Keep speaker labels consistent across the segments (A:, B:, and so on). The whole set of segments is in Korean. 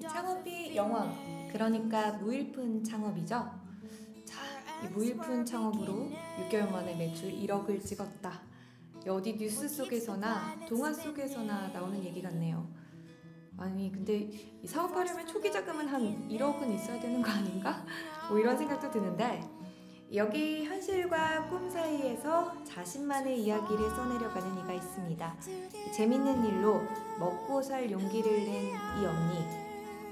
A: 창업이 영원, 그러니까 무일푼 창업이죠. 자, 이 무일푼 창업으로 6개월 만에 매출 1억을 찍었다. 어디 뉴스 속에서나 동화 속에서나 나오는 얘기 같네요. 아니 근데 이 사업하려면 초기 자금은 한 1억은 있어야 되는 거 아닌가? 뭐 이런 생각도 드는데 여기 현실과 꿈 사이에서 자신만의 이야기를 써내려가는 이가 있습니다. 재밌는 일로 먹고 살 용기를 낸 이 언니.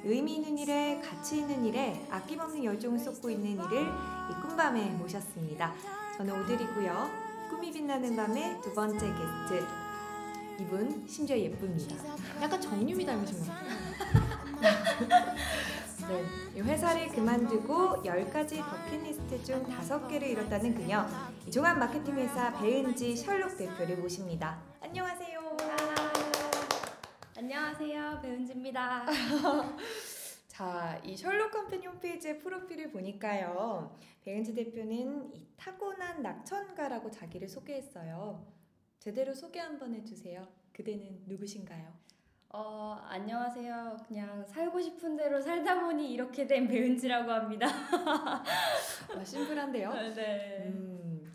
A: 의미 있는 일에 가치 있는 일에 아낌없는 열정을 쏟고 있는 이를 이 꿈밤에 모셨습니다. 저는 오드리고요. 꿈이 빛나는 밤의 두 번째 게스트. 이분 심지어 예쁩니다. 약간 정유미 닮으신 것 같아요. 네, 이 회사를 그만두고 10가지 버킷리스트 중 5개를 이뤘다는 그녀. 이 종합 마케팅 회사 배은지 셜록 대표를 모십니다. 안녕하세요.
B: 안녕하세요, 배은지입니다.
A: 자, 이 셜록 컴퍼니 홈페이지의 프로필을 보니까요. 배은지 대표는 이 타고난 낙천가라고 자기를 소개했어요. 제대로 소개 한번 해주세요. 그대는 누구신가요?
B: 어, 안녕하세요. 그냥 살고 싶은 대로 살다 보니 이렇게 된 배은지라고 합니다.
A: 아, 심플한데요.
B: 네.
A: 음,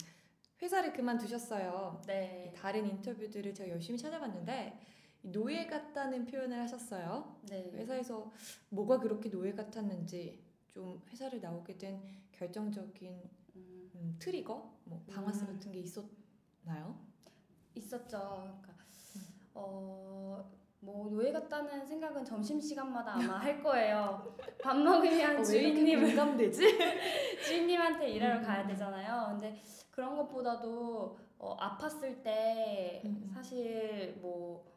A: 회사를 그만두셨어요.
B: 네.
A: 다른 인터뷰들을 제가 열심히 찾아봤는데 이 노예 같다는 표현을 하셨어요.
B: 네.
A: 회사에서 뭐가 그렇게 노예 같았는지 좀 회사를 나오게 된 결정적인
B: 음,
A: 음, 트리거, 뭐 방아쇠
B: 음.
A: 같은 게 있었나요?
B: 있었죠. 그러니까, 어, 뭐, 노예 같다는 생각은 점심 시간마다 아마 할 거예요. 밥 먹으면
A: 어,
B: 주인님을
A: 공감되지?
B: 주인님한테 일하러
A: 음.
B: 가야 되잖아요. 근데 그런 것보다도 어, 아팠을 때
A: 음, 음.
B: 사실 뭐,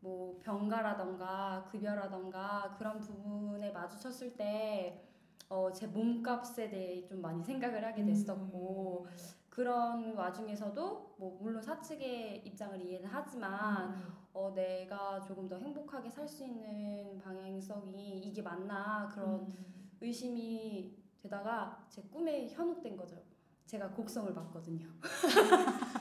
B: 뭐 병가라던가 급여라던가 그런 부분에 마주쳤을 때 어, 제 몸값에 대해 좀 많이 생각을 하게 됐었고
A: 음.
B: 그런 와중에서도 뭐 물론 사측의 입장을 이해는 하지만
A: 음.
B: 어, 내가 조금 더 행복하게 살 수 있는 방향성이 이게 맞나 그런
A: 음.
B: 의심이 되다가 제 꿈에 현혹된 거죠. 제가 곡성을 봤거든요.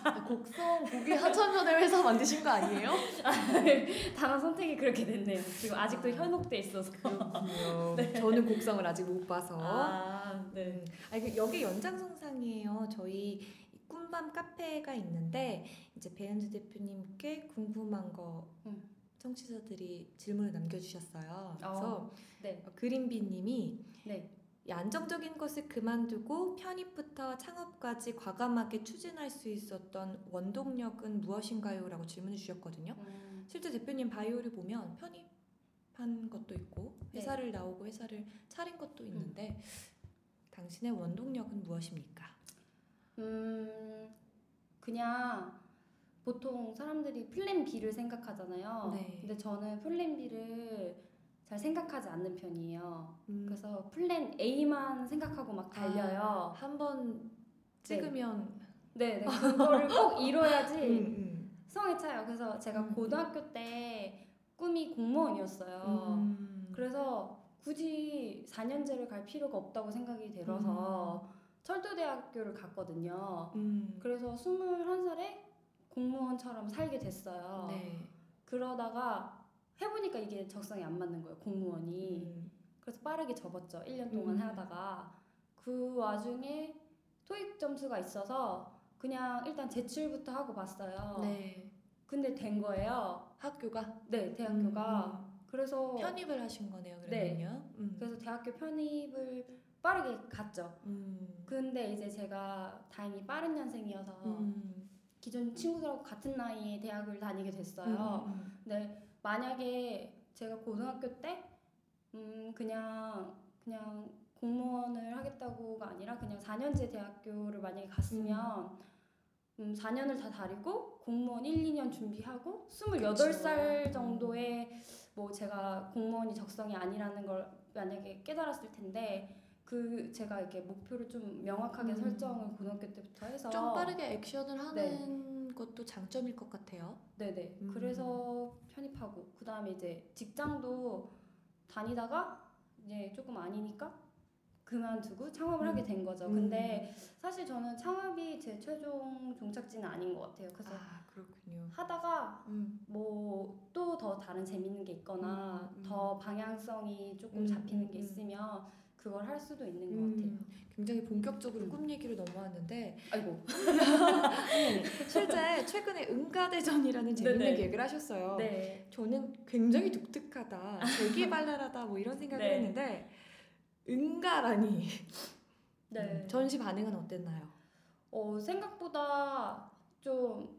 A: 아, 곡성 고기 하천면을 회사 만드신 거 아니에요?
B: 단어 선택이 그렇게 됐네요. 지금 아직도 현혹돼 있어서.
A: 그렇군요. 저는 곡성을 아직 못 봐서.
B: 아,
A: 음. 아니, 그 여기 연장선상이에요. 저희 이 꿈밤 카페가 있는데 이제 배현주 대표님께 궁금한 거
B: 음.
A: 청취자들이 질문을 남겨주셨어요. 그래서
B: 어, 네,
A: 그린비님이
B: 네.
A: 이 안정적인 것을 그만두고 편입부터 창업까지 과감하게 추진할 수 있었던 원동력은 무엇인가요? 라고 질문을 주셨거든요.
B: 음,
A: 실제 대표님 bio를 보면 편입한 것도 있고
B: 네.
A: 회사를 나오고 회사를 차린 것도 있는데 당신의 원동력은 무엇입니까?
B: 음, 그냥 보통 사람들이 플랜 B를 생각하잖아요.
A: 네.
B: 근데 저는 플랜 B를 잘 생각하지 않는 편이에요.
A: 음,
B: 그래서 플랜 A만 생각하고 막 달려요.
A: 한번 찍으면
B: 네, 네. 그거를 꼭 이뤄야지
A: 음, 음.
B: 성에 차요. 그래서 제가
A: 음.
B: 고등학교 때 꿈이 공무원이었어요.
A: 음.
B: 그래서 굳이 4년제를 갈 필요가 없다고 생각이 들어서 철도대학교를 갔거든요.
A: 음.
B: 그래서 21살에 공무원처럼 살게 됐어요.
A: 네.
B: 그러다가 해보니까 이게 적성이 안 맞는 거예요, 공무원이.
A: 음.
B: 그래서 빠르게 접었죠. 1년 동안
A: 음.
B: 하다가. 그 와중에 토익 점수가 있어서 그냥 일단 제출부터 하고 봤어요.
A: 네.
B: 근데 된 거예요.
A: 학교가
B: 네, 대학교가.
A: 음,
B: 그래서
A: 음. 편입을 하신 거네요.
B: 네.
A: 그러면요. 음.
B: 그래서 대학교 편입을 빠르게 갔죠.
A: 음.
B: 근데 이제 제가 다행히 빠른 년생이어서
A: 음.
B: 기존 친구들하고 같은 나이에 대학을 다니게 됐어요.
A: 음, 음.
B: 근데 만약에 제가 고등학교 때 음, 그냥 그냥 공무원을 하겠다고가 아니라 그냥 4년제 대학교를 만약에 갔으면 음, 4년을 다 다니고 공무원 1, 2년 준비하고 28살
A: 그쵸.
B: 정도에 뭐 제가 공무원이 적성이 아니라는 걸 만약에 깨달았을 텐데 그 제가 이렇게 목표를 좀 명확하게
A: 음.
B: 설정을 고등학교 때부터 해서
A: 좀 빠르게 액션을 하는 것도 장점일 것 같아요.
B: 네네.
A: 음.
B: 그래서 편입하고 그 다음에 이제 직장도 다니다가 이제 조금 아니니까 그만두고 창업을
A: 음.
B: 하게 된 거죠.
A: 음.
B: 근데 사실 저는 창업이 제 최종 종착지는 아닌 것 같아요. 그래서
A: 아.
B: 하다가
A: 음.
B: 뭐또 더 다른 재밌는 게 있거나
A: 음, 음.
B: 더 방향성이 조금
A: 음,
B: 잡히는 게. 있으면 그걸 할 수도 있는 것
A: 음, 굉장히 본격적으로
B: 음.
A: 꿈 얘기로 넘어왔는데
B: 같아요. 아이고.
A: 아니, 실제 최근에 응가대전이라는 재밌는
B: 네네.
A: 계획을 하셨어요.
B: 네.
A: 저는 굉장히 독특하다, 재기발랄하다 뭐 이런 생각을
B: 네.
A: 했는데 응가라니
B: 네.
A: 음, 전시 반응은 어땠나요?
B: 어, 생각보다 좀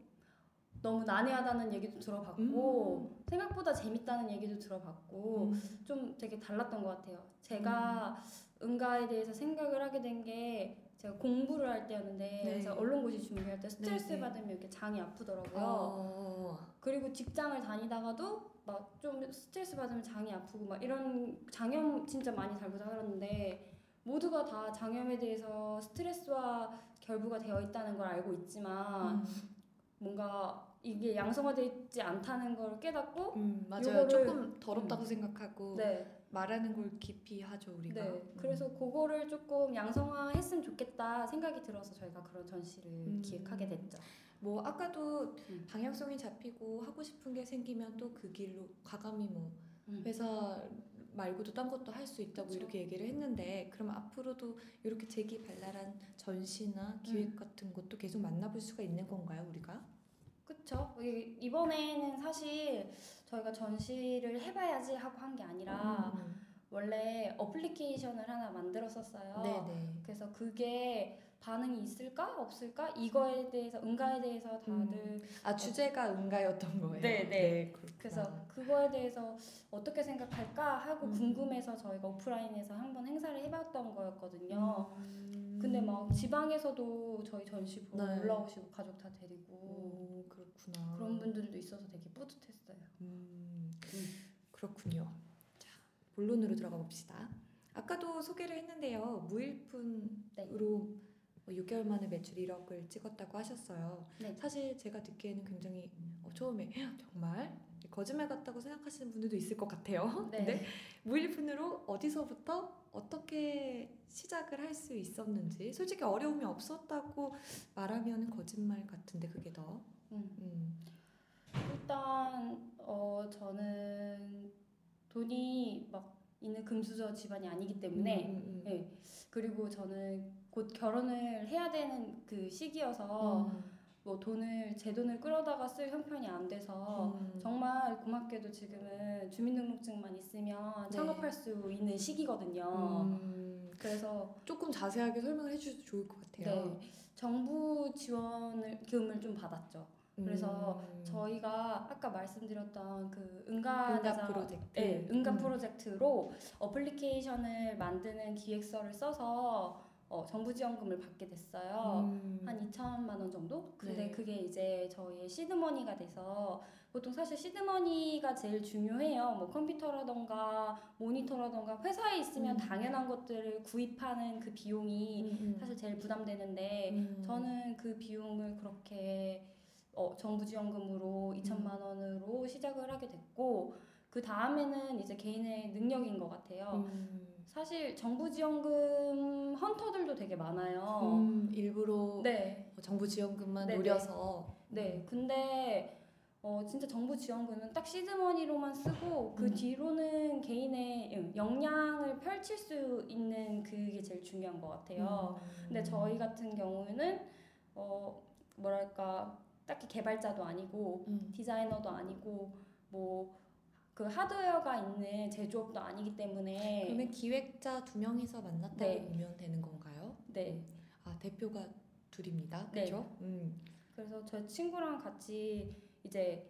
B: 너무 난해하다는 얘기도 들어봤고
A: 음.
B: 생각보다 재밌다는 얘기도 들어봤고 좀 되게 달랐던 것 같아요. 제가 응가에 대해서 생각을 하게 된 게 제가 공부를 할 때였는데
A: 네.
B: 그래서 언론고시 준비할 때 스트레스
A: 네, 네.
B: 받으면 이렇게 장이 아프더라고요.
A: 어,
B: 그리고 직장을 다니다가도 막 좀 스트레스 받으면 장이 아프고 막 이런 장염 진짜 많이 달고 살았는데 모두가 다 장염에 대해서 스트레스와 결부가 되어 있다는 걸 알고 있지만
A: 음,
B: 뭔가 이게 양성화되어 있지 않다는 걸 깨닫고
A: 음, 맞아요. 조금 더럽다고 생각하고
B: 네,
A: 말하는 걸 깊이 하죠 우리가.
B: 네.
A: 음.
B: 그래서 그거를 조금 양성화했으면 좋겠다 생각이 들어서 저희가 그런 전시를
A: 음.
B: 기획하게 됐죠.
A: 뭐 아까도
B: 음.
A: 방향성이 잡히고 하고 싶은 게 생기면 또 그 길로 과감히 뭐
B: 음.
A: 회사 말고도 딴 것도 할 수 있다고
B: 그쵸.
A: 이렇게 얘기를 했는데 그럼 앞으로도 이렇게 재기발랄한 전시나 기획
B: 음.
A: 같은 것도 계속 만나볼 수가 있는 건가요 우리가?
B: 그쵸. 이- 이번에는 사실 저희가 전시를 해봐야지 하고 한 게 아니라
A: 음,
B: 원래 어플리케이션을 하나 만들었었어요.
A: 네네.
B: 그래서 그게 반응이 있을까 없을까 이거에 대해서 응가에 대해서 다들
A: 아 주제가 응가였던 거예요.
B: 네, 네.
A: 그렇구나.
B: 그래서 그거에 대해서 어떻게 생각할까 하고
A: 음.
B: 궁금해서 저희가 오프라인에서 한번 행사를 해봤던 거였거든요.
A: 음.
B: 근데 막 지방에서도 저희 전시 보러
A: 네.
B: 올라오시고 가족 다 데리고
A: 오 그렇구나.
B: 그런 분들도 있어서 되게 뿌듯했어요.
A: 음,
B: 음.
A: 그렇군요. 자, 본론으로 들어가 봅시다. 아까도 소개를 했는데요. 무일푼으로 뭐 6개월 만에 매출 1억을 찍었다고 하셨어요.
B: 네.
A: 사실 제가 듣기에는 굉장히 어, 처음에 정말 거짓말 같다고 생각하시는 분들도 있을 것 같아요.
B: 네.
A: 근데 무일푼으로 어디서부터 어떻게 시작을 할 수 있었는지 솔직히 어려움이 없었다고 말하면 거짓말 같은데 그게 더
B: 음.
A: 음.
B: 일단 어 저는 돈이 막 있는 금수저 집안이 아니기 때문에
A: 음, 음, 음.
B: 네. 그리고 저는 곧 결혼을 해야 되는 그 시기여서
A: 음.
B: 뭐 돈을 제 돈을 끌어다가 쓸 형편이 안 돼서
A: 음.
B: 정말 고맙게도 지금은 주민등록증만 있으면
A: 네.
B: 창업할 수 있는 시기거든요.
A: 음,
B: 그래서
A: 조금 자세하게 설명을 해주셔도 좋을 것 같아요.
B: 네, 정부 지원을 기금을 좀 받았죠. 그래서
A: 음.
B: 저희가 아까 말씀드렸던 그
A: 응가
B: 응가대장
A: 프로젝트.
B: 네, 응가
A: 음.
B: 프로젝트로 어플리케이션을 만드는 기획서를 써서 어, 정부 지원금을 받게 됐어요.
A: 음.
B: 한 2천만 원 정도? 근데
A: 네.
B: 그게 이제 저희의 시드머니가 돼서 보통 사실 시드머니가 제일 중요해요. 뭐 컴퓨터라던가 모니터라던가 회사에 있으면
A: 음.
B: 당연한 것들을 구입하는 그 비용이
A: 음, 음.
B: 사실 제일 부담되는데
A: 음.
B: 저는 그 비용을 그렇게 어, 정부 지원금으로 2천만 원으로 시작을 하게 됐고 그 다음에는 이제 개인의 능력인 것 같아요.
A: 음.
B: 사실 정부 지원금 헌터들도 되게 많아요.
A: 음, 일부러
B: 네,
A: 정부 지원금만
B: 네,
A: 노려서
B: 네. 근데 어, 진짜 정부 지원금은 딱 시드머니로만 쓰고 그
A: 음.
B: 뒤로는 개인의 응, 역량을 펼칠 수 있는 그게 제일 중요한 것 같아요.
A: 음.
B: 근데 저희 같은 경우는 어 뭐랄까 딱히 개발자도 아니고
A: 음.
B: 디자이너도 아니고 뭐 그 하드웨어가 있는 제조업도 아니기 때문에
A: 그러면 기획자 두 명이서 만났다고
B: 네.
A: 보면 되는 건가요?
B: 네
A: 아 대표가 둘입니다.
B: 네.
A: 그렇죠? 음.
B: 그래서 저 친구랑 같이 이제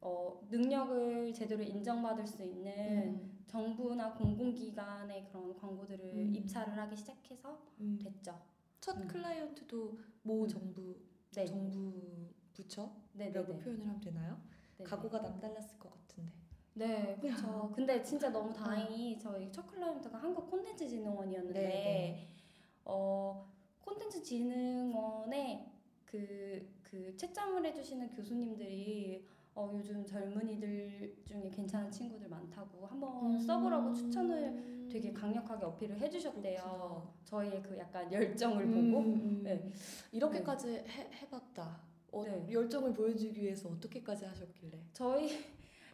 B: 어 능력을 제대로 인정받을 수 있는
A: 음.
B: 정부나 공공기관의 그런 광고들을
A: 음.
B: 입찰을 하기 시작해서
A: 음.
B: 됐죠.
A: 첫
B: 음.
A: 클라이언트도 모
B: 음.
A: 정부
B: 네,
A: 정부 부처라고
B: 네네네.
A: 표현을 하면 되나요?
B: 네.
A: 각오가 남달랐을 것 같은데.
B: 네, 그렇죠. 근데 진짜 너무 다행히 저희 첫 클라이언트가 한국 콘텐츠 진흥원이었는데
A: 네,
B: 어 콘텐츠 진흥원에 그, 그 채점을 해주시는 교수님들이 어, 요즘 젊은이들 중에 괜찮은 친구들 많다고 한번 써보라고 추천을 되게 강력하게 어필을 해주셨대요.
A: 음. 그렇구나.
B: 저희의 그 약간 열정을
A: 음,
B: 보고.
A: 음.
B: 네.
A: 이렇게까지 해, 해봤다. 어,
B: 네.
A: 열정을 보여주기 위해서 어떻게까지 하셨길래?
B: 저희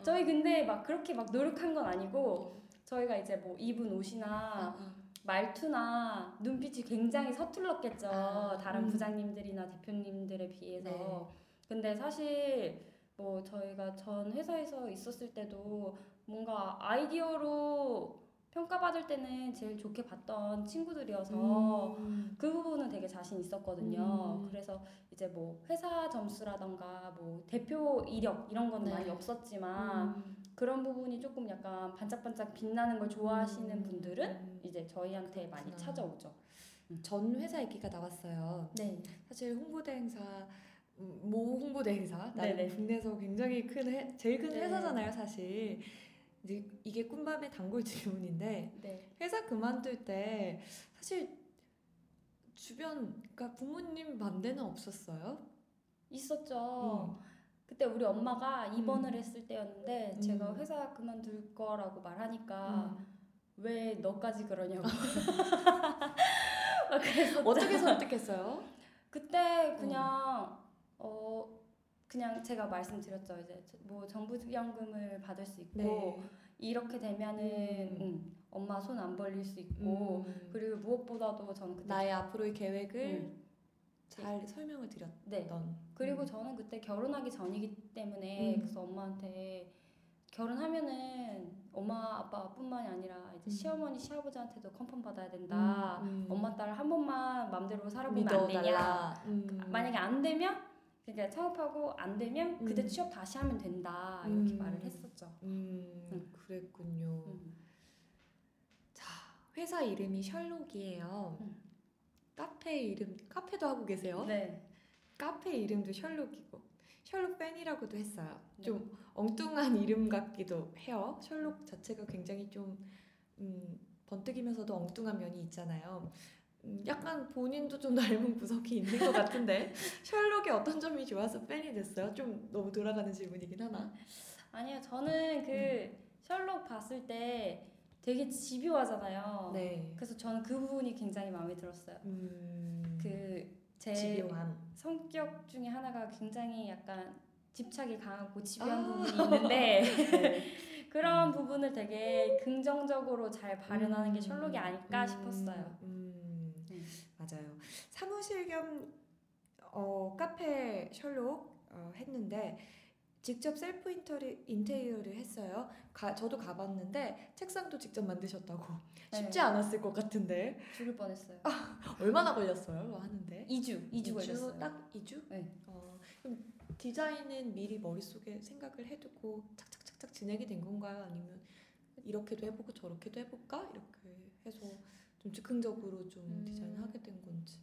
B: 저희 근데 막 그렇게 막 노력한 건 아니고 저희가 이제 뭐 입은 옷이나 말투나 눈빛이 굉장히 서툴렀겠죠.
A: 아,
B: 다른
A: 음.
B: 부장님들이나 대표님들에 비해서.
A: 네.
B: 근데 사실 뭐 저희가 전 회사에서 있었을 때도 뭔가 아이디어로 평가받을 때는 제일 좋게 봤던 친구들이어서
A: 음.
B: 그 부분은 되게 자신 있었거든요.
A: 음.
B: 그래서 이제 뭐 회사 점수라던가 뭐 대표 이력 이런 건
A: 네.
B: 많이 없었지만
A: 음.
B: 그런 부분이 조금 약간 반짝반짝 빛나는 걸 좋아하시는
A: 음.
B: 분들은
A: 음.
B: 이제 저희한테 많이. 찾아오죠.
A: 전 회사 얘기가 나왔어요.
B: 네.
A: 사실 홍보대 행사 음, 모 홍보대 행사 나는. 국내에서 굉장히 큰 회, 제일 큰
B: 네.
A: 회사잖아요 사실 이제 이게 꿈밤의 단골 질문인데
B: 네.
A: 회사 그만둘 때 사실 주변 그러니까 부모님 반대는 없었어요?
B: 있었죠. 그때 우리 엄마가 입원을
A: 음.
B: 했을 때였는데 제가
A: 음.
B: 회사 그만둘 거라고 말하니까
A: 음.
B: 왜 너까지 그러냐고.
A: 어떻게 설득했어요?
B: 그때 그냥 어 그냥 제가 말씀드렸죠 이제 뭐 정부 연금을 받을 수 있고
A: 네.
B: 이렇게 되면은
A: 음.
B: 음, 엄마 손 안 벌릴 수 있고
A: 음.
B: 그리고 무엇보다도 저는 그때
A: 나의 앞으로의 계획을
B: 음,
A: 잘 설명을 드렸던
B: 네 그리고
A: 음.
B: 저는 그때 결혼하기 전이기 때문에
A: 음.
B: 그래서 엄마한테 결혼하면은 엄마 아빠뿐만이 아니라 이제
A: 음.
B: 시어머니 시아버지한테도 컨펌 받아야 된다.
A: 음.
B: 엄마 딸 한 번만 맘대로 살아보면 안 되냐?
A: 믿어달라. 음.
B: 만약에 안 되면 그러니까 창업하고 안 되면 그때
A: 음.
B: 취업 다시 하면 된다 이렇게
A: 음.
B: 말을 했었죠.
A: 음,
B: 음.
A: 그랬군요.
B: 음.
A: 자, 회사 이름이 셜록이에요.
B: 음.
A: 카페 이름, 카페도 하고 계세요?
B: 네.
A: 카페 이름도 셜록이고 셜록 팬이라고도 했어요.
B: 네.
A: 좀 엉뚱한 이름 같기도 해요. 셜록 자체가 굉장히 좀 음, 번뜩이면서도 엉뚱한 면이 있잖아요. 음, 약간 본인도 좀 닮은 구석이 있는 것 같은데 셜록의 어떤 점이 좋아서 팬이 됐어요? 좀 너무 돌아가는 질문이긴 하나.
B: 아니요 저는 그
A: 음.
B: 셜록 봤을 때 되게 집요하잖아요.
A: 네.
B: 그래서 저는 그 부분이 굉장히 마음에 들었어요.
A: 음,
B: 그제. 성격 중에 하나가 굉장히 약간 집착이 강하고 집요한
A: 아.
B: 부분이 있는데
A: 네.
B: 그런 부분을 되게 긍정적으로 잘 발현하는 게
A: 음.
B: 셜록이 아닐까
A: 음,
B: 싶었어요.
A: 음,
B: 음.
A: 맞아요. 사무실 겸 어, 카페 셜록 어, 했는데 직접 셀프 인터리, 인테리어를 했어요. 가, 저도 가봤는데 책상도 직접 만드셨다고 쉽지
B: 네.
A: 않았을 것 같은데
B: 죽을 뻔했어요.
A: 얼마나 걸렸어요 하는데?
B: 2주, 2주
A: 이주?
B: 걸렸어요.
A: 딱 2주?
B: 네.
A: 어, 그럼 디자인은 미리 머릿속에 생각을 해두고 착착착착 진행이 된 건가요? 아니면 이렇게도 해보고 저렇게도 해볼까? 이렇게 해서 좀 즉흥적으로 좀
B: 음.
A: 디자인하게 된 건지.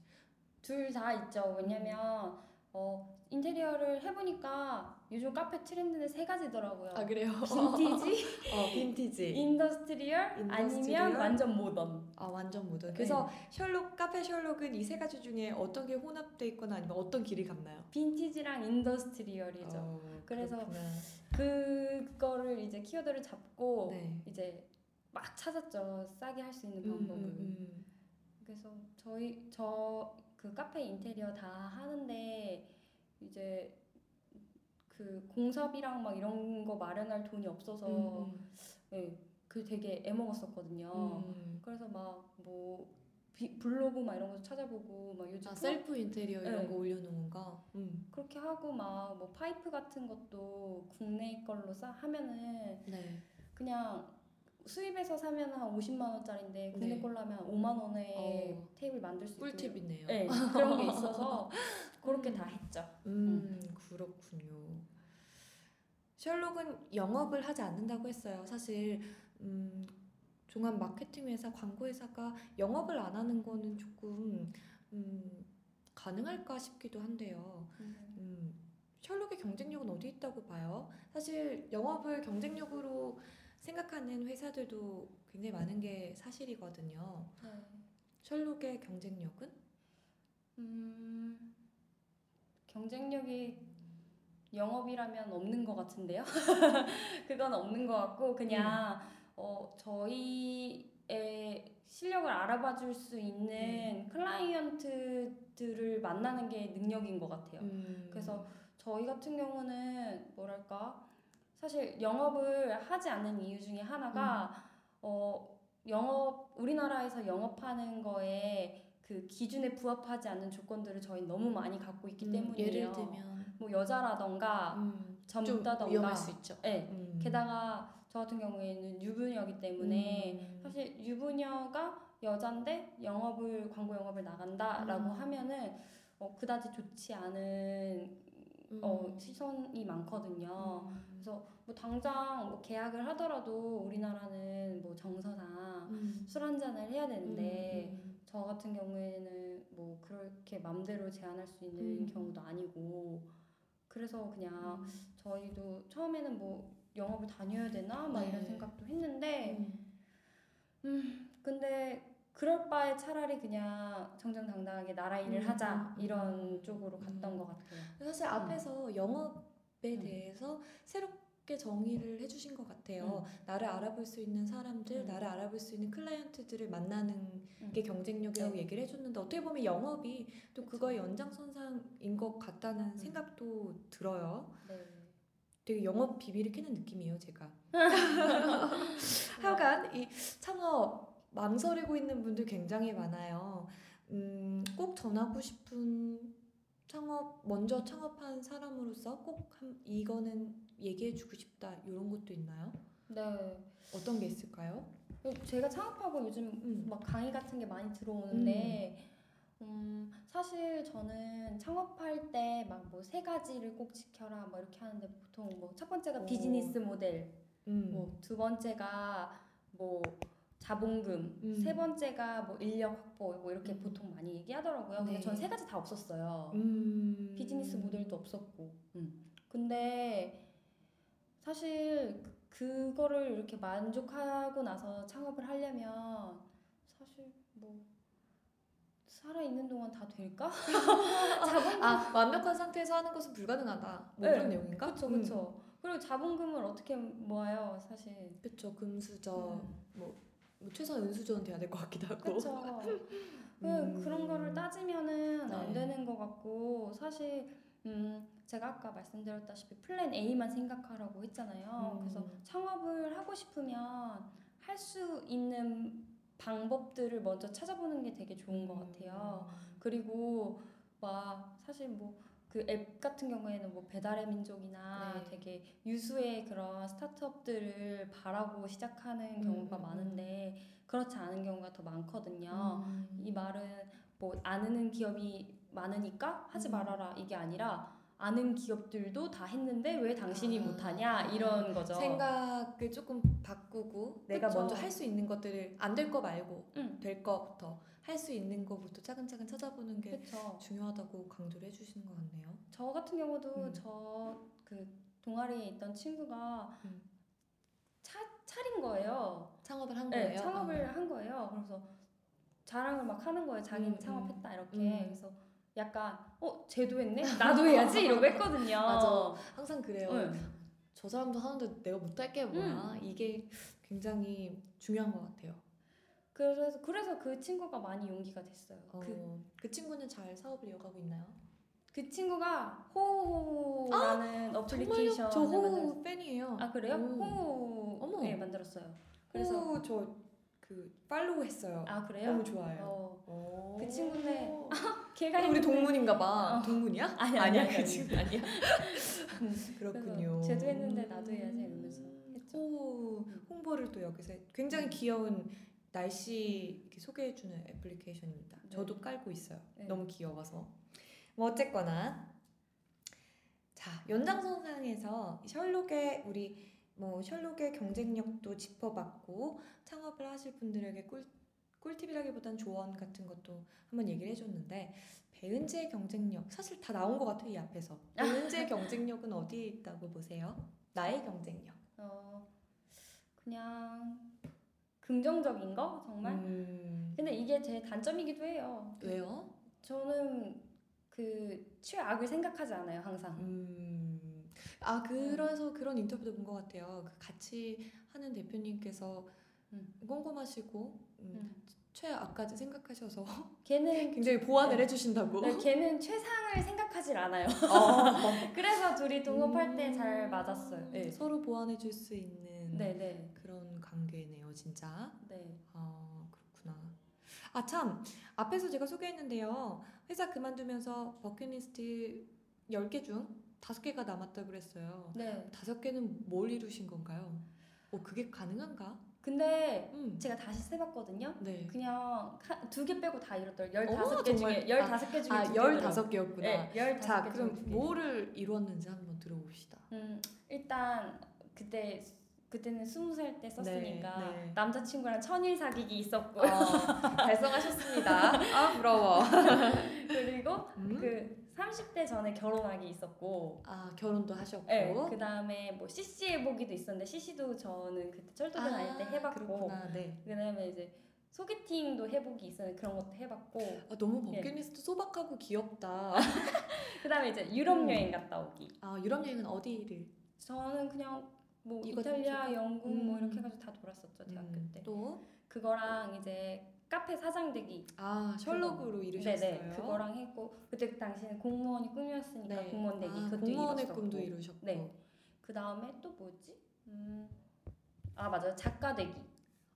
B: 둘 다 있죠. 왜냐면 어, 인테리어를 해보니까 요즘 카페 트렌드는 세 가지더라고요.
A: 아 그래요?
B: 빈티지,
A: 어 빈티지.
B: industrial, 아니면
A: industrial?
B: 완전 모던.
A: 아 완전 모던.
B: 네.
A: 그래서 셜록 카페 셜록은 이 세 가지 중에 어떤 게 혼합돼 있거나 아니면 어떤 길로 갔나요?
B: 빈티지랑 industrial이죠.
A: 어,
B: 그래서. 그거를 이제 키워드를 잡고
A: 네.
B: 이제 막 찾았죠. 싸게 할 수 있는
A: 음,
B: 방법을.
A: 음,
B: 그래서 저희 저 그 카페 인테리어 다 하는데 이제 그 공사비랑 막 이런 거 마련할 돈이 없어서
A: 음,
B: 네, 그 되게 애먹었었거든요.
A: 음.
B: 그래서 막뭐 블로그 막 이런 거 찾아보고 막 요즘
A: 아 셀프 인테리어 이런
B: 네.
A: 거 올려놓은 거. 음.
B: 그렇게 하고 막 뭐 파이프 같은 것도 국내 걸로 싸 하면은
A: 네.
B: 그냥 수입에서 사면 한 50만 원짜리인데 국내
A: 네.
B: 걸로 하면 5만 원에
A: 어.
B: 테이블 만들 수
A: 꿀팁이네요.
B: 네, 그런 게 있어서 그렇게 다 했죠.
A: 음, 그렇군요. 셜록은 영업을 하지 않는다고 했어요. 사실 음, 종합 마케팅 회사, 광고 회사가 영업을 안 하는 거는 조금 음, 가능할까 싶기도 한데요. 음, 셜록의 경쟁력은 어디 있다고 봐요? 사실 영업을 경쟁력으로 생각하는 회사들도 굉장히 많은 게 사실이거든요.
B: 네.
A: 셜록의 경쟁력은?
B: 음, 경쟁력이 영업이라면 없는 것 같은데요. 그건 없는 것 같고 그냥 어, 저희의 실력을 알아봐 줄 수 있는 클라이언트들을 만나는 게 능력인 것 같아요.
A: 음,
B: 그래서 저희 같은 경우는 뭐랄까 사실 영업을 하지 않는 이유 중에 하나가 어 영업 우리나라에서 영업하는 거에 그 기준에 부합하지 않는 조건들을 저희 너무 많이 갖고 있기 때문이에요.
A: 음, 예를 들면
B: 뭐 여자라던가
A: 음, 좀
B: 젊다던가
A: 위험할 수 있죠.
B: 네.
A: 음.
B: 게다가 저 같은 경우에는 유부녀이기 때문에
A: 음.
B: 사실 유부녀가 여잔데 영업을 광고 영업을 나간다라고
A: 음.
B: 하면은 어, 그다지 좋지 않은
A: 음.
B: 어, 시선이 많거든요.
A: 음.
B: 그래서 뭐 당장 뭐 계약을 하더라도 우리나라는 뭐 정서상
A: 음.
B: 술한 잔을 해야 되는데
A: 음.
B: 저 같은 경우에는 뭐 그렇게 맘대로 제한할 수 있는
A: 음.
B: 경우도 아니고 그래서 그냥
A: 음.
B: 저희도 처음에는 뭐 영업을 다녀야 되나 막 이런
A: 네.
B: 생각도 했는데
A: 음.
B: 음 근데 그럴 바에 차라리 그냥 정정당당하게 나라 일을
A: 음,
B: 하자
A: 음,
B: 이런
A: 음.
B: 쪽으로 갔던
A: 음.
B: 것 같아요.
A: 사실 앞에서 영업에
B: 음.
A: 대해서 새롭게 정의를 해주신 것 같아요. 나를 알아볼 수 있는 사람들,
B: 음.
A: 나를 알아볼 수 있는 클라이언트들을 만나는
B: 음.
A: 게 경쟁력이라고
B: 네.
A: 얘기를 해줬는데 어떻게 보면 영업이 또. 그거의 연장선상인 것 같다는
B: 음.
A: 생각도 들어요.
B: 네.
A: 되게 영업 비밀을 캐는 느낌이에요, 제가. 하여간 이 창업 망설이고 있는 분들 굉장히 많아요. 음, 꼭 전하고 싶은 창업 먼저 창업한 사람으로서 꼭 한, 이거는 얘기해주고 싶다 이런 것도 있나요?
B: 네.
A: 어떤 게 있을까요?
B: 제가 창업하고 요즘
A: 음.
B: 막 강의 같은 게 많이 들어오는데 음, 사실 저는 창업할 때 막 뭐 세 가지를 꼭 지켜라 뭐 이렇게 하는데 보통 뭐 첫 번째가
A: 오.
B: 비즈니스 모델,
A: 음.
B: 뭐두 번째가 뭐 자본금,
A: 음.
B: 세 번째가 뭐 인력 확보 뭐 이렇게
A: 음.
B: 보통 많이 얘기하더라고요. 근데
A: 네.
B: 전세 가지 다 없었어요.
A: 음.
B: 비즈니스 모델도 없었고. 음. 근데 사실 그- 그거를 이렇게 만족하고 나서 창업을 하려면 사실 뭐 살아 있는 동안 다 될까? 자본금
A: 아 완벽한 상태에서 하는 것은 불가능하다. 뭐
B: 네.
A: 그런 내용인가?
B: 그렇죠, 그렇죠. 그리고 자본금을 어떻게 모아요, 사실.
A: 그렇죠. 금수저
B: 음.
A: 뭐, 뭐 최소한 은수저는 돼야 될 것 같기도 하고.
B: 그렇죠.
A: 음.
B: 그런 거를 따지면은 안
A: 네.
B: 되는 것 같고 사실 음, 제가 아까 말씀드렸다시피 플랜 A만 생각하라고 했잖아요.
A: 음.
B: 그래서 창업을 하고 싶으면 할 수 있는 방법들을 먼저 찾아보는 게 되게 좋은 것 같아요. 그리고 막 사실 뭐 그 앱 같은 경우에는 뭐 배달의 민족이나
A: 네.
B: 되게 유수의 그런 스타트업들을 바라고 시작하는 경우가
A: 음, 음,
B: 많은데 그렇지 않은 경우가 더 많거든요.
A: 음.
B: 이 말은 뭐 아는 기업이 많으니까 하지
A: 음.
B: 말아라 이게 아니라 아는 기업들도 다 했는데 왜 당신이
A: 아.
B: 못하냐 이런 거죠.
A: 생각을 조금 바꾸고 내가
B: 그쵸.
A: 먼저 할 수 있는 것들을 안 될 거 말고
B: 응.
A: 될 거부터 할 수 있는 거부터 차근차근 찾아보는 게
B: 그렇죠.
A: 중요하다고 강조를 해주시는 것 같네요.
B: 저 같은 경우도
A: 음.
B: 저그 동아리에 있던 친구가
A: 음.
B: 차 차린 거예요.
A: 창업을 한
B: 네,
A: 거예요.
B: 창업을 한 거예요. 그래서 자랑을 막 하는 거예요. 자기는
A: 음,
B: 창업했다 이렇게.
A: 음.
B: 그래서 약간 어 쟤도 했네? 나도 해야지 이러고 했거든요.
A: 맞아. 항상 그래요.
B: 응.
A: 저 사람도 하는데 내가 못할 게 뭐야?
B: 음.
A: 이게 굉장히 중요한 것 같아요.
B: 그래서 그래서 그 친구가 많이 용기가 됐어요.
A: 어,
B: 그,
A: 그 친구는 잘 사업을 이어가고 있나요?
B: 그 친구가 호호라는
A: 아, 정말요? 저. 호우 팬이에요.
B: 아 그래요?
A: 어머.
B: 네 만들었어요. 그래서
A: 저그 팔로우 했어요.
B: 아 그래요?
A: 너무 좋아요.
B: 어,
A: 오.
B: 그 친구네. 걔가
A: 우리
B: 했는데-
A: 동문인가 봐.
B: 어.
A: 동문이야?
B: 아니, 아니,
A: 아니야
B: 아니,
A: 그. 친구 아니야.
B: 음,
A: 그렇군요.
B: 쟤도 했는데 나도 해야지 이러면서 했죠.
A: 오,
B: 음.
A: 홍보를 또 여기서 해- 굉장히
B: 음.
A: 귀여운 날씨 이렇게 소개해주는 애플리케이션입니다.
B: 네.
A: 저도 깔고 있어요.
B: 네.
A: 너무 귀여워서. 뭐 어쨌거나 자 연장선상에서 셜록의 우리 뭐 셜록의 경쟁력도 짚어봤고 창업을 하실 분들에게 꿀 꿀팁이라기보단 조언 같은 것도 한번 얘기를 해줬는데 배은지의 경쟁력 사실 다 나온 것 같아요 이 앞에서 배은지의 경쟁력은 어디에 있다고 보세요? 나의 경쟁력.
B: 어 그냥 긍정적인 거 정말.
A: 음,
B: 근데 이게 제 단점이기도 해요.
A: 왜요?
B: 저는 그 최악을 생각하지 않아요 항상.
A: 음, 아 그래서 그런 인터뷰도 본 것 같아요. 그 같이 하는 대표님께서
B: 음.
A: 꼼꼼하시고 음,
B: 음.
A: 최악까지 생각하셔서
B: 걔는
A: 굉장히 보완을
B: 네.
A: 해주신다고.
B: 네, 걔는 최상을 생각하질 않아요.
A: 어.
B: 그래서 둘이 동업할 때잘
A: 음.
B: 맞았어요. 네.
A: 서로 보완해줄 수 있는
B: 네, 네,
A: 그런 관계네요, 진짜.
B: 네.
A: 아 그렇구나. 아 참 앞에서 제가 소개했는데요. 회사 그만두면서 버킷리스트 10개 중 5개가 남았다 그랬어요.
B: 네.
A: 다섯 개는 뭘 이루신 건가요? 어 그게 가능한가?
B: 근데
A: 음.
B: 제가 다시 세봤거든요.
A: 네.
B: 그냥 두 개 빼고 다 이뤘더라고요.
A: 어머,
B: 15개
A: 정말.
B: 중에 15개 중에 아두 개더라고요.
A: 15개였구나.
B: 네, 15개
A: 자
B: 중에
A: 그럼. 뭐를 이루었는지 한번 들어봅시다.
B: 음, 일단 그때 그때는 스무 살 때 썼으니까
A: 네, 네.
B: 남자친구랑 천일 사귀기 있었고
A: 어, 달성하셨습니다. 아 부러워.
B: 그리고
A: 음?
B: 그 30대 전에 결혼하기 있었고
A: 아 결혼도 하셨고.
B: 네, 그 다음에 뭐 CC 해보기도 있었는데 CC도 저는 그때 철도교 다닐 때 해봤고
A: 아, 그렇구나. 네.
B: 그 다음에 이제 소개팅도 해보기 있었는데 그런 것도 해봤고
A: 아, 너무
B: 예.
A: 버킷리스트 소박하고 귀엽다.
B: 그 다음에 이제 유럽
A: 음.
B: 여행 갔다 오기
A: 아 유럽 여행은 어디를?
B: 저는 그냥 뭐
A: 이거
B: 이탈리아? 영국 뭐
A: 음.
B: 이렇게 해가지고 다 돌았었죠 대학교
A: 음,
B: 때
A: 또?
B: 그거랑 이제 카페 사장 되기
A: 아 셜록으로 이루셨어요.
B: 네네 그거랑 했고 그때 그 당시에는 공무원이 꿈이었으니까
A: 네.
B: 공무원 되기
A: 아,
B: 그것도
A: 공무원의
B: 이뤘었고.
A: 꿈도 이루셨고.
B: 네. 그 다음에 또 뭐지? 음, 아 맞아요 작가 되기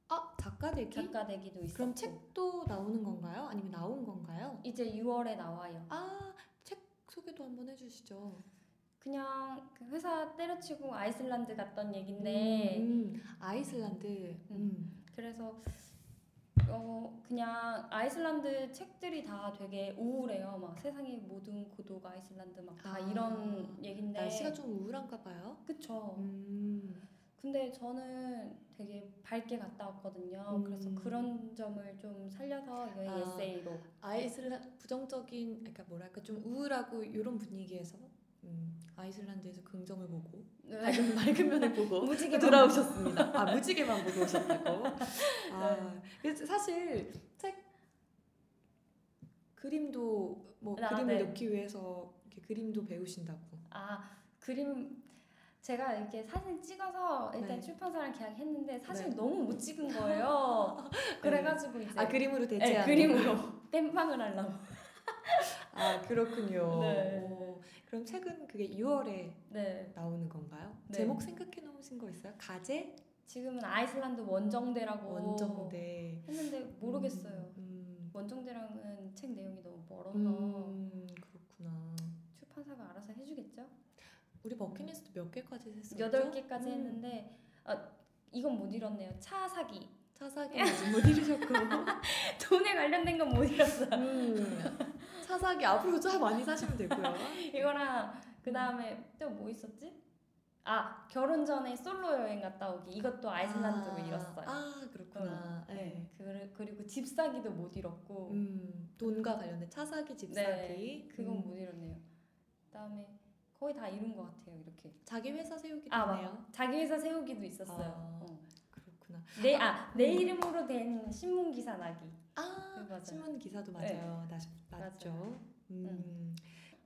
A: 아 작가 되기?
B: 작가 되기도 있었고
A: 그럼 책도 나오는 건가요? 아니면 나온 건가요?
B: 이제 6월에 나와요.
A: 아 책 소개도 한번 해주시죠.
B: 그냥 그 회사 때려치고 아이슬란드 갔던 얘긴데
A: 음, 음, 아이슬란드. 음.
B: 그래서 어 그냥 아이슬란드 책들이 다 되게 우울해요. 막 세상의 모든 고도가 아이슬란드 막 다
A: 아,
B: 이런 얘긴데
A: 날씨가 좀 우울한가 봐요.
B: 그쵸.
A: 음.
B: 근데 저는 되게 밝게 갔다 왔거든요.
A: 음.
B: 그래서 그런 점을 좀 살려서 여행
A: 아.
B: 에세이로
A: 아이슬란 부정적인 그러니까 뭐랄까 좀 우울하고 이런 분위기에서 음, 아이슬란드에서 긍정을 보고 밝은, 밝은 면을 보고
B: 무지개
A: 돌아오셨습니다. 아 무지개만 보고 오셨다고. 아 그래서 사실 책 그림도 뭐
B: 아,
A: 그림을
B: 네.
A: 넣기 위해서 이렇게 그림도 배우신다고.
B: 아 그림 제가 이렇게 사진 찍어서 일단
A: 네.
B: 출판사랑 계약했는데 사실
A: 네.
B: 너무 못 찍은 거예요. 그래가지고 이제
A: 아 그림으로
B: 네,
A: 대체하는.
B: 그림으로 땜빵을 하려고.
A: 아 그렇군요.
B: 네.
A: 오, 그럼 책은 그게 6월에
B: 네.
A: 나오는 건가요?
B: 네.
A: 제목 생각해 놓으신 거 있어요? 가제?
B: 지금은 아이슬란드 원정대라고
A: 원정대.
B: 했는데 모르겠어요.
A: 음,
B: 원정대랑은 책 내용이 너무 멀어서
A: 음, 그렇구나.
B: 출판사가 알아서 해주겠죠?
A: 우리 버킷리스트 몇 개까지 했었죠?
B: 여덟 개까지
A: 음.
B: 했는데 아 이건 못 잃었네요. 차 사기.
A: 차 사기 아직 못 이루셨고.
B: 돈에 관련된 건못 잃었어요.
A: 음, 차 사기 앞으로 차 많이 사시면 되고요.
B: 이거랑 그 다음에 또 뭐 있었지? 아 결혼 전에 솔로 여행 갔다 오기 이것도 아이슬란드로
A: 아,
B: 잃었어요.
A: 아 그렇구나. 네.
B: 네. 그, 그리고 집 사기도 못 잃었고
A: 음, 돈과 관련된 차 사기, 집
B: 네,
A: 사기.
B: 그건
A: 음,
B: 못 잃었네요. 그다음에 거의 다 이룬 것 같아요 이렇게.
A: 자기 회사 세우기도
B: 아
A: 네요
B: 맞. 자기 회사 세우기도 있었어요.
A: 아.
B: 어.
A: 그렇구나.
B: 내, 아, 내 이름으로 된 신문 기사 나기.
A: 아
B: 네.
A: 신문 기사도
B: 네.
A: 맞아요. 나, 맞죠.
B: 맞아요.
A: 음.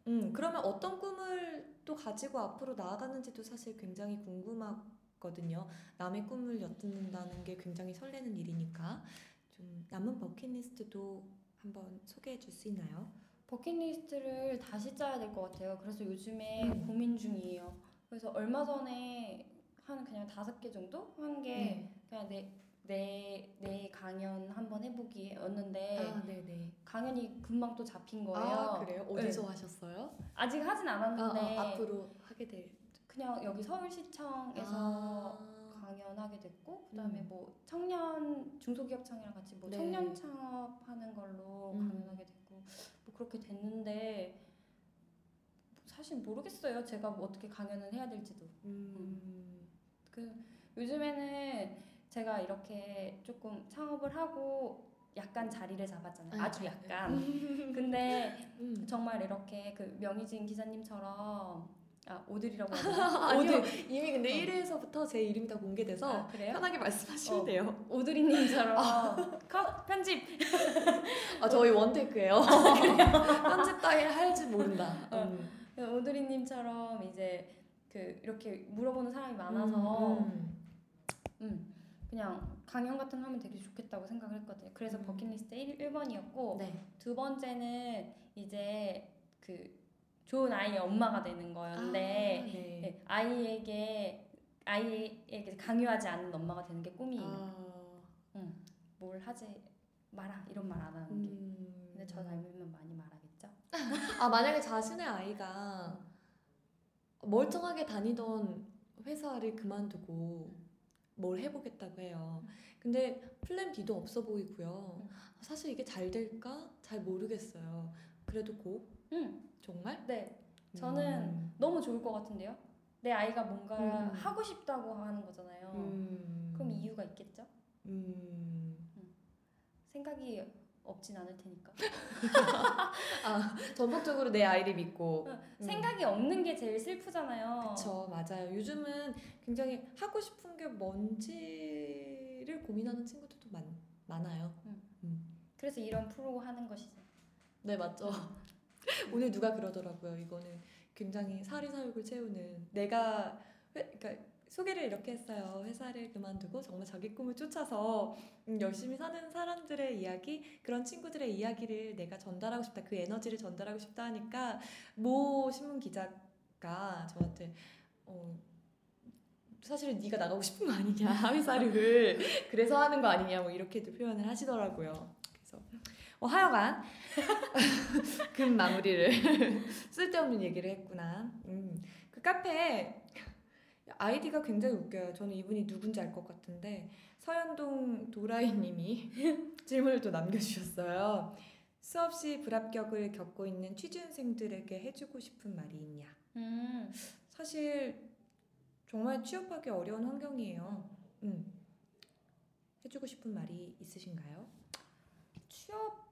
A: 음 그러면 어떤 꿈을 또 가지고 앞으로 나아가는지도 사실 굉장히 궁금하거든요. 남의 꿈을 엿듣는다는 게 굉장히 설레는 일이니까 좀 남은 버킷리스트도 한번 소개해 줄 수 있나요?
B: 버킷리스트를 다시 짜야 될 것 같아요. 그래서 요즘에
A: 음.
B: 고민 중이에요. 그래서 얼마 전에 한 그냥 다섯 개 정도 한게
A: 네.
B: 그냥 내 내 내 강연 한번 해보기 였는데
A: 아 네네.
B: 강연이 금방 또 잡힌 거예요.
A: 아 그래요? 어디서 하셨어요?
B: 아직 하진
A: 아,
B: 않았는데
A: 아, 앞으로 하게 될.
B: 그냥 여기 서울시청에서
A: 아.
B: 강연하게 됐고 그다음에
A: 음.
B: 뭐 청년 중소기업청이랑 같이 뭐
A: 네.
B: 청년 창업하는 걸로
A: 음.
B: 강연하게 됐고 뭐 그렇게 됐는데 사실 모르겠어요. 제가 뭐 어떻게 강연을 해야 될지도.
A: 음.
B: 그 요즘에는 제가 이렇게 조금 창업을 하고 약간 자리를 잡았잖아요.
A: 아,
B: 아주
A: 네.
B: 약간. 근데
A: 음.
B: 정말 이렇게 그 명희진 기자님처럼 아 오들이라고?
A: 아니요
B: 오들
A: 이미 근데
B: 어.
A: 1회에서부터 제 이름이 다 공개돼서
B: 아?
A: 편하게 말씀하시면
B: 어.
A: 돼요.
B: 오드리님처럼 컷 편집
A: 아 저희 원테크예요. 편집 따위 할지 모른다.
B: 어.
A: 음.
B: 오드리님처럼 이제 그 이렇게 물어보는 사람이 많아서
A: 음,
B: 음, 그냥 강연 같은 거 하면 되게 좋겠다고 생각을 했거든요. 그래서
A: 음.
B: 버킷리스트 1, 번이었고
A: 네.
B: 두 번째는 이제 그 좋은 아이의 엄마가 되는 거였는데
A: 아, 네.
B: 네, 아이에게 아이에게 강요하지 않는 엄마가 되는 게 꿈이에요.
A: 아,
B: 뭘 하지 마라 이런 말 안 하는 게.
A: 음.
B: 근데 저 닮으면 많이 말하겠죠.
A: 아 만약에 자신의 아이가 멀쩡하게 다니던 회사를 그만두고 뭘 해보겠다고 해요. 근데 플랜 B도 없어 보이고요.
B: 음.
A: 사실 이게 잘 될까 잘 모르겠어요. 그래도 고
B: 응,
A: 정말
B: 네, 저는
A: 음.
B: 너무 좋을 것 같은데요. 내 아이가 뭔가
A: 음.
B: 하고 싶다고 하는 거잖아요.
A: 음.
B: 그럼 이유가 있겠죠?
A: 음.
B: 생각이 없진 않을 테니까.
A: 아 전폭적으로 내 아이를 믿고 음.
B: 생각이 없는 게 제일 슬프잖아요.
A: 그쵸 맞아요. 요즘은 굉장히 하고 싶은 게 뭔지를 고민하는 친구들도 많, 많아요.
B: 그래서 이런 프로 하는 것이죠.
A: 네 맞죠. 오늘 누가 그러더라고요. 이거는 굉장히 사리사욕을 채우는 내가 회, 그러니까 소개를 이렇게 했어요. 회사를 그만두고 정말 자기 꿈을 쫓아서 음, 열심히 사는 사람들의 이야기, 그런 친구들의 이야기를 내가 전달하고 싶다. 그 에너지를 전달하고 싶다 하니까 모 신문 기자가 저한테 어, 사실은 네가 나가고 싶은 거 아니냐 회사를 그래서 하는 거 아니냐 뭐 이렇게도 표현을 하시더라고요. 그래서 어, 하여간 금 마무리를 쓸데없는 얘기를 했구나. 음, 그 카페에 아이디가 굉장히 웃겨요. 저는 이분이 누군지 알 것 같은데 서현동 도라이님이 질문을 또 남겨주셨어요. 수없이 불합격을 겪고 있는 취준생들에게 해주고 싶은 말이 있냐?
B: 음,
A: 사실 정말 취업하기 어려운 환경이에요. 음. 해주고 싶은 말이 있으신가요?
B: 취업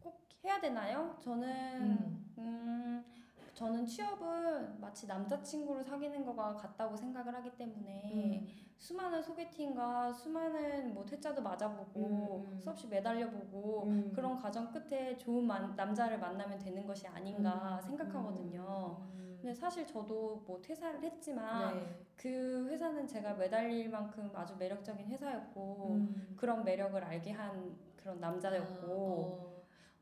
B: 꼭 해야 되나요? 저는
A: 음.
B: 음, 저는 취업은 마치 남자친구를 사귀는 거가 같다고 생각을 하기 때문에 수많은 소개팅과 수많은 뭐 퇴짜도 맞아보고
A: 음, 음.
B: 수없이 매달려보고
A: 음.
B: 그런 과정 끝에 좋은 만- 남자를 만나면 되는 것이 아닌가 생각하거든요.
A: 음.
B: 근데 사실 저도 뭐 퇴사를 했지만
A: 네.
B: 그 회사는 제가 매달릴 만큼 아주 매력적인 회사였고
A: 음.
B: 그런 매력을 알게 한 그런 남자였고
A: 어,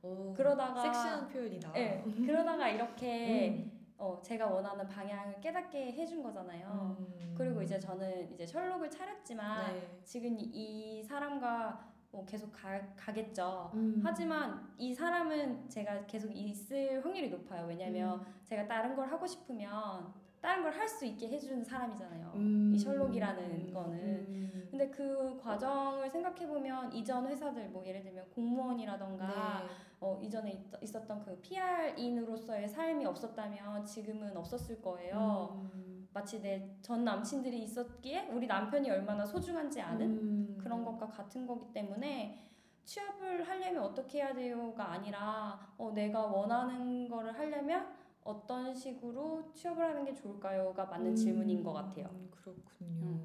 A: 어,
B: 그러다가
A: 섹시한 표현이다.
B: 네, 그러다가 이렇게
A: 음.
B: 어, 제가 원하는 방향을 깨닫게 해준 거잖아요.
A: 음.
B: 그리고 이제 저는 이제 셜록을 차렸지만
A: 네.
B: 지금 이, 이 사람과 뭐 계속 가, 가겠죠.
A: 음.
B: 하지만 이 사람은 제가 계속 있을 확률이 높아요. 왜냐면 제가 다른 걸 하고 싶으면 다른 걸 할 수 있게 해주는 사람이잖아요.
A: 음.
B: 이 셜록이라는 거는.
A: 음.
B: 근데 그 과정을 생각해 보면 이전 회사들 뭐 예를 들면 공무원이라던가
A: 네.
B: 어, 이전에 있, 있었던 그 PR인으로서의 삶이 없었다면 지금은 없었을 거예요.
A: 음.
B: 마치 내 전 남친들이 있었기에 우리 남편이 얼마나 소중한지 아는
A: 음.
B: 그런 것과 같은 거기 때문에 취업을 하려면 어떻게 해야 돼요가 아니라 어, 내가 원하는 거를 하려면 어떤 식으로 취업을 하는 게 좋을까요가 맞는
A: 음.
B: 질문인 것 같아요.
A: 음, 그렇군요.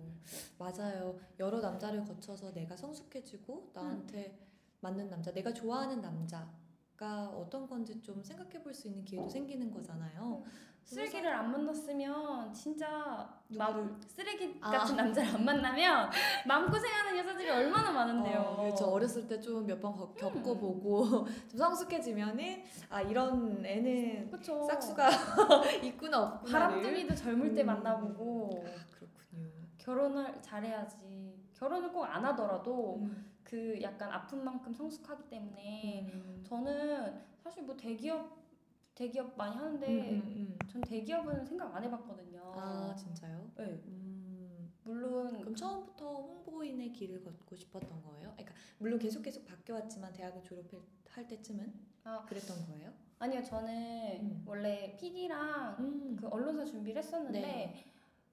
A: 맞아요. 여러 남자를 거쳐서 내가 성숙해지고 나한테 맞는 남자, 내가 좋아하는 남자 가 어떤 건지 좀 생각해 볼 수 있는 기회도 생기는 거잖아요.
B: 쓰레기를 안 만났으면 진짜? 마, 쓰레기
A: 아.
B: 같은 남자를 안 만나면 마음고생하는 여자들이 얼마나 많은데요.
A: 어, 그렇죠. 어렸을 때 좀 몇 번 겪어보고 좀 성숙해지면은 아 이런 애는
B: 그쵸.
A: 싹수가 있구나 없구나.
B: 바람둥이도 젊을 때
A: 음.
B: 만나보고
A: 아, 그렇군요.
B: 결혼을 잘해야지. 결혼을 꼭 안 하더라도
A: 음.
B: 그 약간 아픈 만큼 성숙하기 때문에
A: 음.
B: 저는 사실 뭐 대기업 대기업 많이 하는데
A: 음, 음, 음.
B: 전 대기업은 생각 안 해봤거든요.
A: 아 진짜요?
B: 네.
A: 음.
B: 물론
A: 그럼 처음부터 홍보인의 길을 걷고 싶었던 거예요? 그러니까 물론 계속 계속 바뀌어왔지만 대학을 졸업할 때쯤은
B: 아.
A: 그랬던 거예요?
B: 아니요 저는
A: 음.
B: 원래 PD랑
A: 음.
B: 그 언론사 준비를 했었는데
A: 네.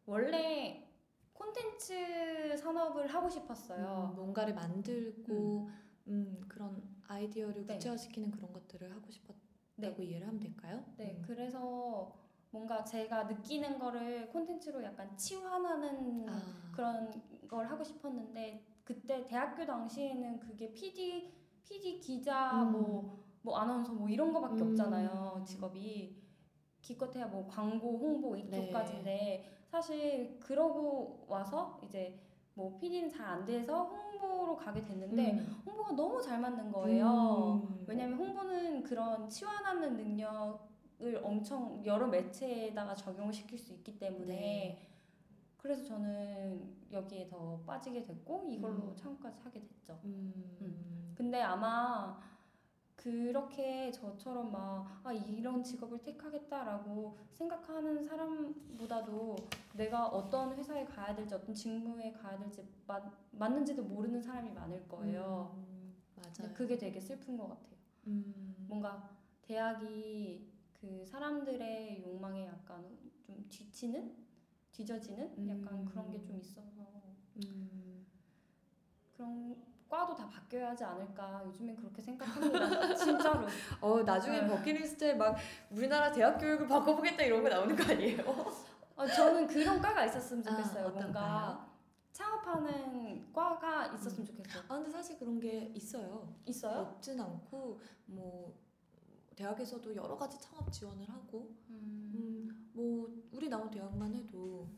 B: 원래 콘텐츠 산업을 하고 싶었어요.
A: 음, 뭔가를 만들고 음. 그런 아이디어를
B: 네.
A: 구체화시키는 그런 것들을 하고 싶었다고 이해를 하면 될까요?
B: 네,
A: 음.
B: 그래서 뭔가 제가 느끼는 거를 콘텐츠로 약간 치환하는
A: 아.
B: 그런 걸 하고 싶었는데 그때 대학교 당시에는 그게 PD, PD 기자
A: 음.
B: 뭐, 뭐 아나운서 뭐 이런 거밖에
A: 음.
B: 없잖아요 직업이 기껏해야 뭐 광고 홍보 이쪽까지인데
A: 네.
B: 사실 그러고 와서 이제 뭐 PD는 잘 안 돼서 홍 보로 가게 됐는데
A: 음.
B: 홍보가 너무 잘 맞는 거예요.
A: 음.
B: 왜냐면 홍보는 그런 치환하는 능력을 엄청 여러 매체에다가 적용을 시킬 수 있기 때문에
A: 네.
B: 그래서 저는 여기에 더 빠지게 됐고 이걸로
A: 음.
B: 창업까지 하게 됐죠.
A: 음.
B: 근데 아마 그렇게 저처럼 막 아, 이런 직업을 택하겠다라고 생각하는 사람보다도 내가 어떤 회사에 가야 될지 어떤 직무에 가야 될지 맞, 맞는지도 모르는 사람이 많을 거예요.
A: 음. 맞아요.
B: 그게 되게 슬픈 것 같아요.
A: 음.
B: 뭔가 대학이 그 사람들의 욕망에 약간 좀 뒤치는 뒤져지는 약간
A: 음.
B: 그런 게 좀 있어서
A: 음.
B: 그런 과도 다 바뀌어야 하지 않을까 요즘엔 그렇게 생각합니다. 진짜로.
A: 어 나중에
B: 네.
A: 버킷리스트에 막 우리나라 대학 교육을 바꿔보겠다 이런 거 나오는 거 아니에요?
B: 어, 저는 그런 과가 있었으면 좋겠어요.
A: 아,
B: 뭔가 창업하는 과가 있었으면 좋겠어요.
A: 아 근데 사실 그런 게 있어요.
B: 있어요?
A: 없진 않고 뭐 대학에서도 여러 가지 창업 지원을 하고
B: 음.
A: 음, 뭐 우리 나온 대학만 해도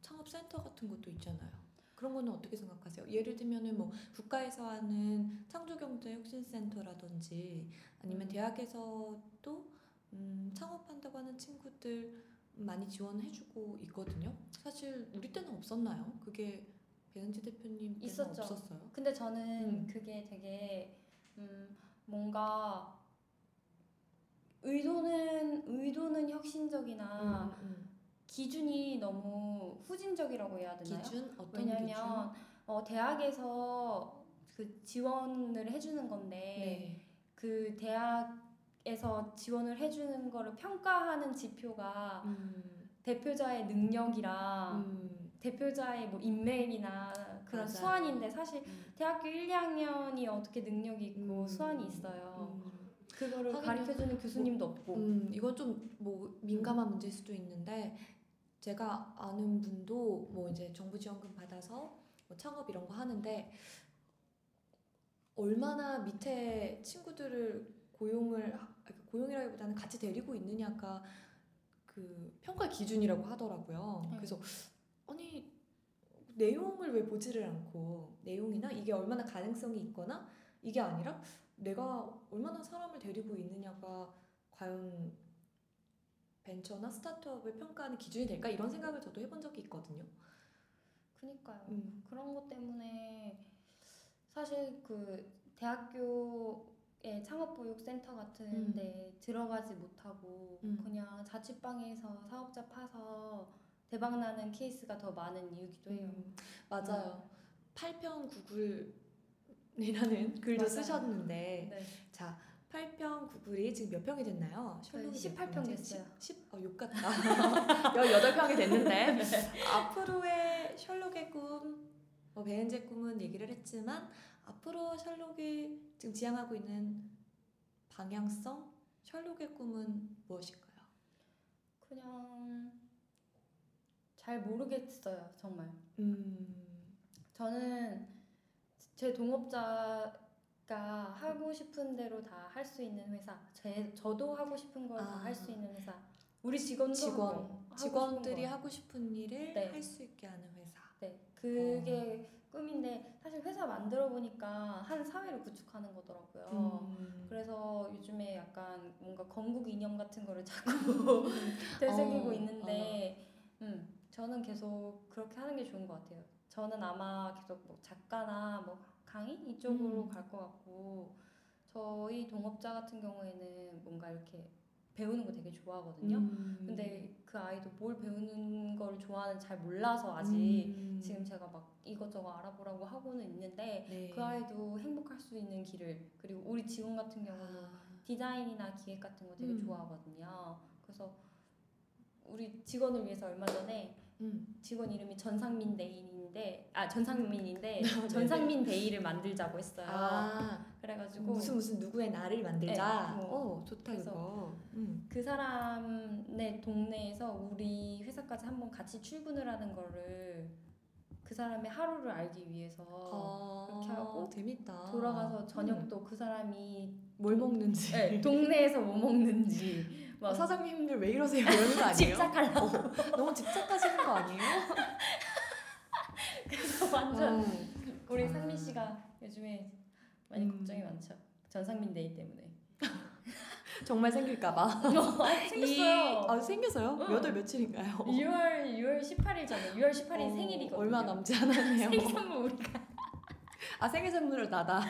A: 창업 센터 같은 것도 있잖아요. 그런 거는 어떻게 생각하세요? 예를 들면은 뭐 국가에서 하는 창조경제 혁신센터라든지 아니면 대학에서도 음, 창업한다고 하는 친구들 많이 지원해주고 있거든요. 사실 우리 때는 없었나요? 그게 배은지 대표님
B: 있었죠.
A: 없었어요.
B: 근데 저는
A: 음.
B: 그게 되게 음, 뭔가 의도는 의도는 혁신적이나
A: 음, 음.
B: 기준이 너무 후진적이라고 해야 되나요?
A: 기준 어떤
B: 왜냐면 어, 대학에서 그 지원을 해주는
A: 기준?
B: 건데
A: 네.
B: 그 대학에서 지원을 해주는 거를 평가하는 지표가
A: 음,
B: 대표자의 능력이랑
A: 음,
B: 대표자의 뭐 인맥이나 그런
A: 맞아요.
B: 수완인데 사실
A: 음.
B: 대학교 1, 2학년이 어떻게 능력이 있고
A: 음.
B: 수완이 있어요.
A: 음.
B: 그거를 가르쳐주는 교수님도 없고.
A: 음, 이건 좀 뭐 민감한 문제일 수도 있는데 제가 아는 분도 뭐 이제 정부 지원금 받아서 뭐 창업 이런 거 하는데 얼마나 밑에 친구들을 고용을 고용이라기보다는 같이 데리고 있느냐가 그 평가 기준이라고 하더라고요.
B: 네.
A: 그래서 아니 내용을 왜 보지를 않고 내용이나 이게 얼마나 가능성이 있거나 이게 아니라 내가 얼마나 사람을 데리고 있느냐가 과연 벤처나 스타트업을 평가하는 기준이 될까 이런 생각을 저도 해본 적이 있거든요.
B: 그니까요.
A: 음.
B: 그런 것 때문에 사실 그 대학교의 창업보육센터 같은
A: 음.
B: 데 들어가지 못하고
A: 음.
B: 그냥 자취방에서 사업자 파서 대박 나는 케이스가 더 많은 이유기도 해요.
A: 음, 맞아요. 8평 구글이라는 글도
B: 맞아요.
A: 쓰셨는데
B: 네.
A: 자 8평 구글이 지금 몇 평이 됐나요?
B: 저희
A: 셜록이
B: 18평
A: 몇 평이지?
B: 됐어요.
A: 10, 10, 어, 6 같다. 18평이 됐는데 앞으로의 셜록의 꿈, 뭐 배은재 꿈은 얘기를 했지만 앞으로 셜록이 지금 지향하고 있는 방향성, 셜록의 꿈은 무엇일까요?
B: 그냥 잘 모르겠어요, 정말.
A: 음,
B: 저는 제 동업자 가 하고 싶은 대로 다 할 수 있는 회사, 제 저도 하고 싶은 걸다
A: 아.
B: 할수 있는 회사, 우리 직원, 하고
A: 직원들이. 하고 싶은 일을
B: 네.
A: 할 수 있게 하는 회사.
B: 네, 그게 꿈인데 사실 회사 만들어 보니까 한 사회를 구축하는 거더라고요.
A: 음.
B: 그래서 요즘에 약간 뭔가 건국 이념 같은 거를 자꾸 되새기고
A: 어,
B: 있는데, 음, 저는 계속 그렇게 하는 게 좋은 것 같아요. 저는 아마 계속 뭐 작가나 뭐 강의 이쪽으로
A: 음.
B: 갈것 같고, 저희 동업자 같은 경우에는 뭔가 이렇게 배우는 거 되게 좋아하거든요.
A: 음.
B: 근데 그 아이도 뭘 배우는 걸 좋아하는지 잘 몰라서 아직
A: 음.
B: 지금 제가 막 이것저것 알아보라고 하고는 있는데
A: 네.
B: 그 아이도 행복할 수 있는 길을 그리고 우리 직원 같은 경우도
A: 아.
B: 디자인이나 기획 같은 거 되게
A: 음.
B: 좋아하거든요. 그래서 우리 직원을 위해서 얼마 전에
A: 음.
B: 직원 이름이 전상민 대인인데 아 전상민인데
A: 네네.
B: 전상민 대이를 만들자고 했어요.
A: 아,
B: 그래가지고
A: 무슨 무슨 누구의 나를 만들자.
B: 네, 뭐.
A: 어, 좋다
B: 그래서
A: 그거. 음.
B: 그 사람의 동네에서 우리 회사까지 한번 같이 출근을 하는 거를 그 사람의 하루를 알기 위해서
A: 아,
B: 그렇게 하고
A: 재밌다.
B: 돌아가서 저녁도 그 사람이
A: 뭘 먹는지.
B: 네, 동네에서 뭐 먹는지 막
A: 어, 사장님들 왜 이러세요? 이러는 거 아니에요?
B: 집착하려고
A: 어, 너무 집착하시는 거 아니에요?
B: 그래서 막 완전
A: 음.
B: 우리
A: 아.
B: 상민 씨가 요즘에 많이
A: 음.
B: 걱정이 많죠. 전상민 day 때문에.
A: 정말 생길까봐.
B: 생겼어요.
A: 아 생겨서요?
B: 응.
A: 몇월 며칠인가요?
B: 6월 6월 18일 전에 6월 18일
A: 어,
B: 생일이거든요.
A: 얼마 남지 않았네요.
B: 생일 선물 우리가
A: 아 생일 선물을 나다.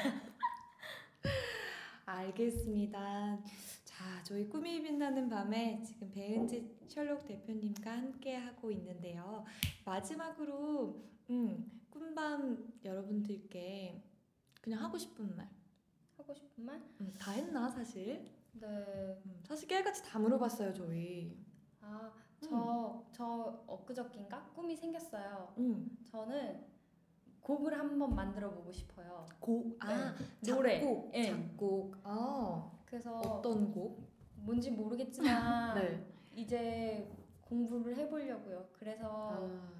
A: 알겠습니다. 자, 저희 꿈이 빛나는 밤에 지금 배은지 셜록 대표님과 함께 하고 있는데요. 마지막으로 음, 꿈밤 여러분들께 그냥 하고 싶은 말.
B: 하고 싶은 말?
A: 음, 다 했나 사실?
B: 네.
A: 음, 사실 깨알같이 다 물어봤어요 저희.
B: 아, 저, 저 엊그저께인가 꿈이 생겼어요.
A: 음,
B: 저는 곡을 한번 만들어 보고 싶어요.
A: 곡, 아
B: 노래.
A: 작곡,
B: 예.
A: 작곡. 아
B: 그래서
A: 어떤 곡?
B: 뭔지 모르겠지만
A: 네.
B: 이제 공부를 해보려고요. 그래서
A: 아,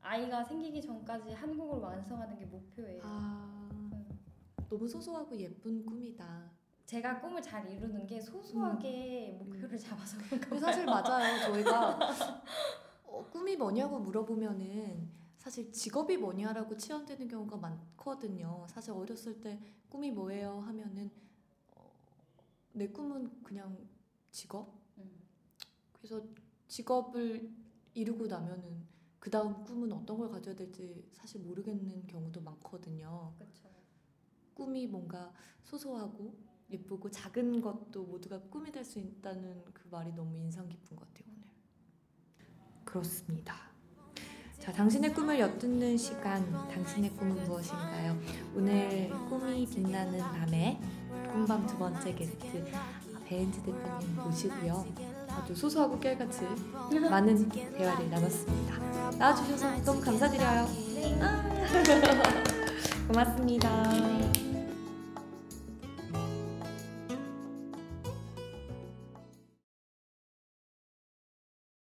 B: 아이가 생기기 전까지 한 곡을 완성하는 게 목표예요.
A: 아
B: 음.
A: 너무 소소하고 예쁜 꿈이다.
B: 제가 꿈을 잘 이루는 게 소소하게 목표를 잡아서 그런가 봐요.
A: 사실 맞아요. 저희가 어, 꿈이 뭐냐고 물어보면은 사실 직업이 뭐냐라고 치환되는 경우가 많거든요. 사실 어렸을 때 꿈이 뭐예요 하면은 어, 내 꿈은 그냥 직업.
B: 음.
A: 그래서 직업을 이루고 나면은 그 다음 꿈은 어떤 걸 가져야 될지 사실 모르겠는 경우도 많거든요. 꿈이 뭔가 소소하고 예쁘고 작은 것도 모두가 꿈이 될 수 있다는 그 말이 너무 인상 깊은 것 같아요 오늘. 그렇습니다. 자, 당신의 꿈을 엿듣는 시간, 당신의 꿈은 무엇인가요? 오늘 꿈이 빛나는 밤에 꿈밤 두 번째 게스트 배은지 대표님 모시고요. 아주 소소하고 깨알같이 많은 대화를 나눴습니다. 나와주셔서 너무 감사드려요. 아. 고맙습니다.